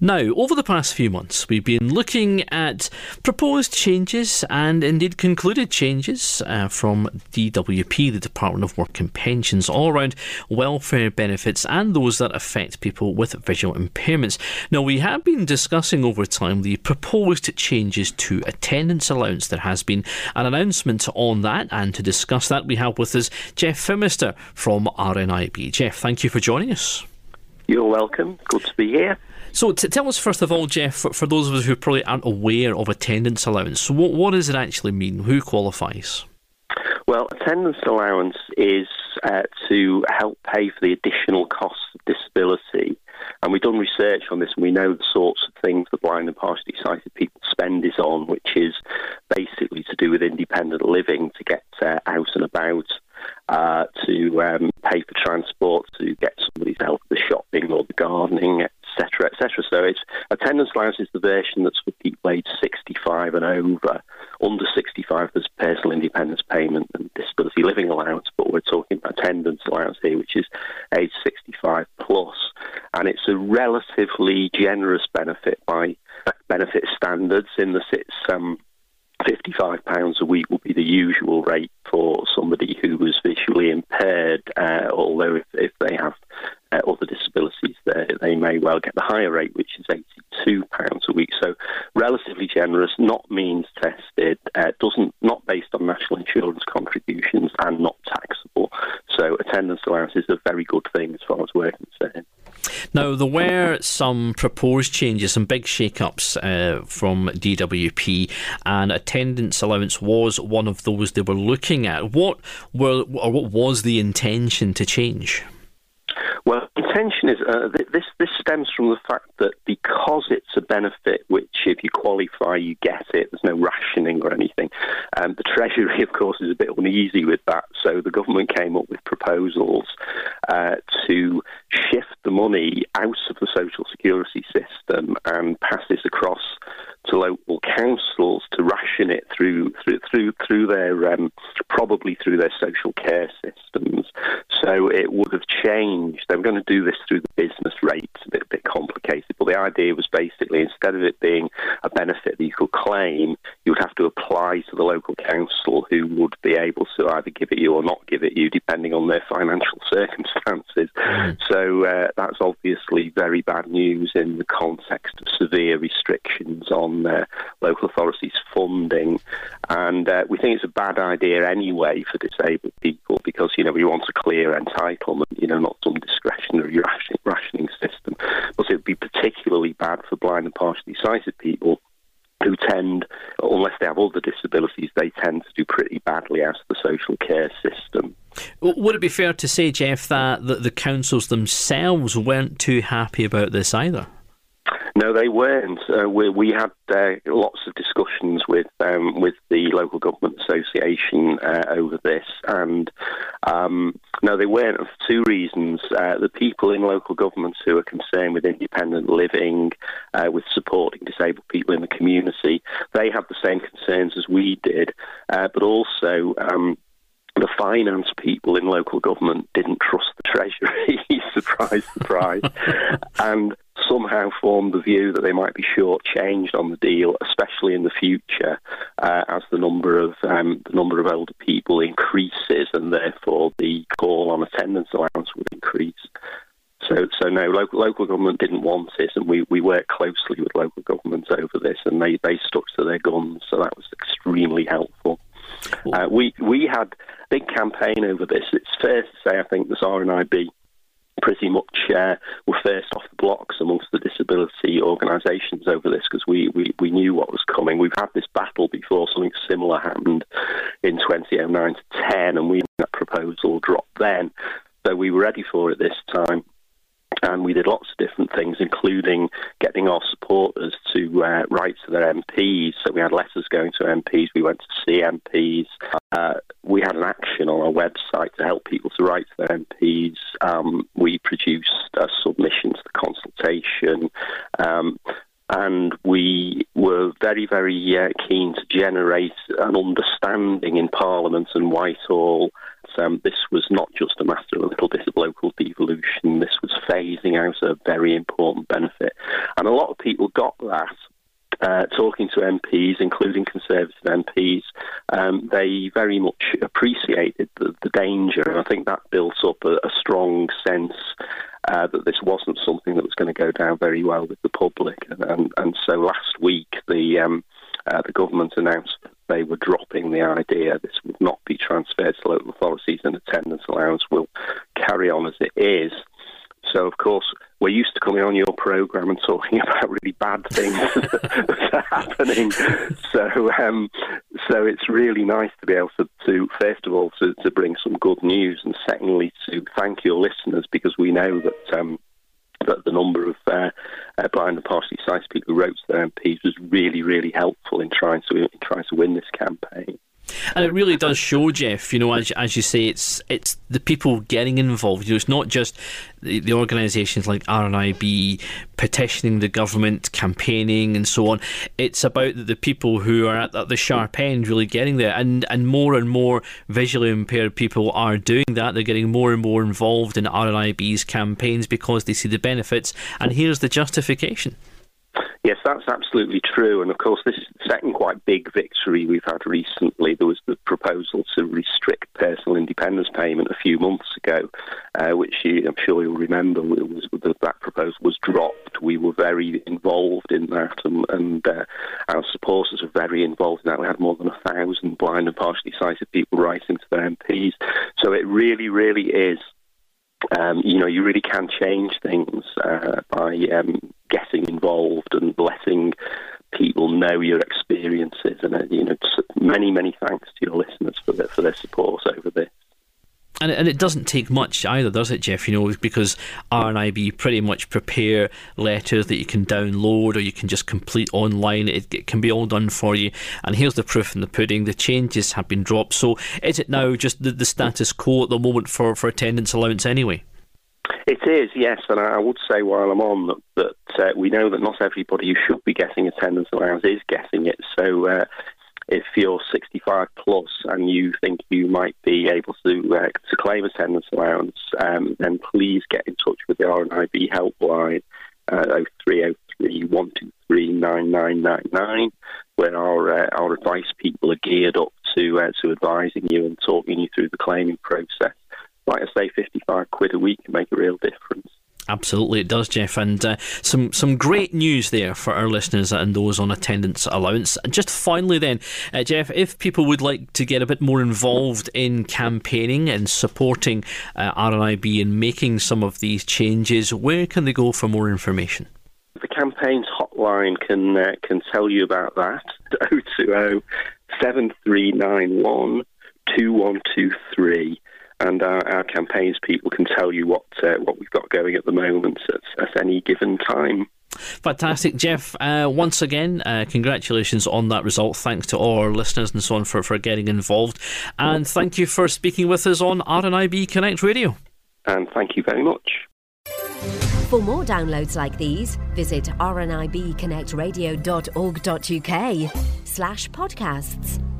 Now, over the past few months, we've been looking at proposed changes and indeed concluded changes uh, from DWP, the Department of Work and Pensions, all around welfare benefits and those that affect people with visual impairments. Now, we have been discussing over time the proposed changes to attendance allowance. There has been an announcement on that, and to discuss that, we have with us Geoff Fimister from RNIB. Geoff, thank you for joining us. You're welcome. Good to be here. So, t- tell us first of all, Geoff, for, for, those of us who probably aren't aware of attendance allowance, so what, what does it actually mean? Who qualifies? Well, attendance allowance is uh, to help pay for the additional costs of disability. And we've done research on this, and we know the sorts of things the blind and partially sighted people spend is on, which is basically to do with independent living, to get uh, out and about, uh, to um, pay for transport, to get somebody's help with the shopping or the gardening, So it's attendance allowance is the version that's for people aged 65 and over. Under 65, there's personal independence payment and disability living allowance, but we're talking about attendance allowance here, which is age 65 plus, and it's a relatively generous benefit by benefit standards in that it's um, £55 a week will be the usual rate for somebody who was visually impaired, uh, although if, if, they have uh, other disabilities, they, they, may well get the higher rate, which is £82 a week. So relatively generous, not means tested, uh, doesn't not based on national insurance contributions and not taxable. So attendance allowance is a very good thing as far as we're concerned. Now, there were some proposed changes, some big shake-ups uh, from DWP, and attendance allowance was one of those they were looking at. What were, or what was the intention to change? Intention is uh, this. This stems from the fact that because it's a benefit, which if you qualify, you get it. There's no rationing or anything. Um, the Treasury, of course, is a bit uneasy with that. So the government came up with proposals uh, to shift the money out of the social security system and pass this across to local councils to ration it through through through through their um, probably through their social care systems. So it would have changed. They were going to do this through the business rates, a bit, a bit complicated. But the idea was basically instead of it being a benefit that you could claim, you would have to apply to the local council, who would be able to either give it you or not give it you, depending on their financial circumstances. Mm. So uh, that's obviously very bad news in the context of severe restrictions on uh, local authorities' funding. And uh, we think it's a bad idea anyway for disabled people because, you know, we want a clear entitlement, you know, not some discretionary rationing, rationing system. But it would be particularly bad for blind and partially sighted people who tend, unless they have other disabilities, they tend to do pretty badly out of the social care system. Would it be fair to say, Geoff, that the, the councils themselves weren't too happy about this either? No, they weren't. Uh, we, we, had uh, lots of discussions with um, with the local government association uh, over this, and um, no, they weren't for two reasons. Uh, the people in local governments who are concerned with independent living, uh, with supporting disabled people in the community, they have the same concerns as we did, uh, but also. Um, the finance people in local government didn't trust the Treasury. surprise, surprise. and somehow formed the view that they might be shortchanged on the deal, especially in the future, uh, as the number of um, the number of older people increases, and therefore the call on attendance allowance would increase. So, so no, local, local government didn't want it, and we, we worked closely with local governments over this, and they, they stuck to their guns, so that was extremely helpful. Uh, we we had a big campaign over this. It's fair to say, I think, the RNIB pretty much uh, were first off the blocks amongst the disability organisations over this because we, we, we knew what was coming. We've had this battle before, something similar happened in 2009 to 10, and we that proposal dropped then. So we were ready for it this time and we did lots of different things, including getting our supporters to uh, write to their MPs. So we had letters going to MPs. We went to see MPs. Uh, we had an action on our website to help people to write to their MPs. Um, we produced a submission to the consultation. Um, and we were very, very uh, keen to generate an understanding in Parliament and Whitehall um, this was not just a matter of a little bit of local devolution. This was phasing out a very important benefit, and a lot of people got that. Uh, talking to MPs, including Conservative MPs, um, they very much appreciated the, the, danger, and I think that built up a, a strong sense uh, that this wasn't something that was going to go down very well with the public. And, and, so last week, the um, uh, the government announced that they were dropping the idea this would not be to local authorities and attendance allowance will carry on as it is. So, of course, we're used to coming on your program and talking about really bad things that are happening. So, um, so it's really nice to be able to, to first of all, to, to, bring some good news, and secondly, to thank your listeners because we know that. Um, that the number of uh, uh, blind and partially sighted people who wrote to their MPs was really, really helpful in trying to in trying to win this campaign. And it really does show, Geoff. You know, as, as you say, it's it's the people getting involved. You know, it's not just the, the organisations like RNIB petitioning the government, campaigning, and so on. It's about the people who are at, at the sharp end really getting there, and and more and more visually impaired people are doing that. They're getting more and more involved in RNIB's campaigns because they see the benefits. And here's the justification. Yes, that's absolutely true. And of course, this is the second quite big victory we've had recently. There was the proposal to restrict personal independence payment a few months ago, uh, which you, I'm sure you'll remember was, that proposal was dropped. We were very involved in that, and, and uh, our supporters are very involved in that. We had more than a thousand blind and partially sighted people writing to their MPs. So it really, really is um, you know, you really can change things uh, by um, getting involved and letting people know your experiences. And uh, you know, many, many thanks to your listeners for their, for their support over this. And and it doesn't take much either, does it, Geoff? You know, because RNIB pretty much prepare letters that you can download or you can just complete online. It, it, can be all done for you. And here's the proof in the pudding: the changes have been dropped. So is it now just the, the status quo at the moment for, for attendance allowance anyway? It is, yes, and I would say while I'm on that, that uh, we know that not everybody who should be getting attendance allowance is getting it. So uh, if you're 65 plus and you think you might be able to uh, to claim attendance allowance, um, then please get in touch with the RNIB helpline uh, 0303 123 9999, where our uh, our advice people are geared up to uh, to advising you and talking you through the claiming process like I say, 55 quid a week can make a real difference. Absolutely, it does, Geoff, and uh, some some great news there for our listeners and those on attendance allowance. And just finally, then, uh, Geoff, if people would like to get a bit more involved in campaigning and supporting uh, RNIB and making some of these changes, where can they go for more information? The campaign's hotline can uh, can tell you about that. 020 7391 2123 and our, our, campaigns people can tell you what uh, what we've got going at the moment at, at any given time. Fantastic, Geoff. Uh, once again, uh, congratulations on that result. Thanks to all our listeners and so on for, for getting involved. And thank you for speaking with us on RNIB Connect Radio. And thank you very much. For more downloads like these, visit rnibconnectradio.org.uk slash podcasts.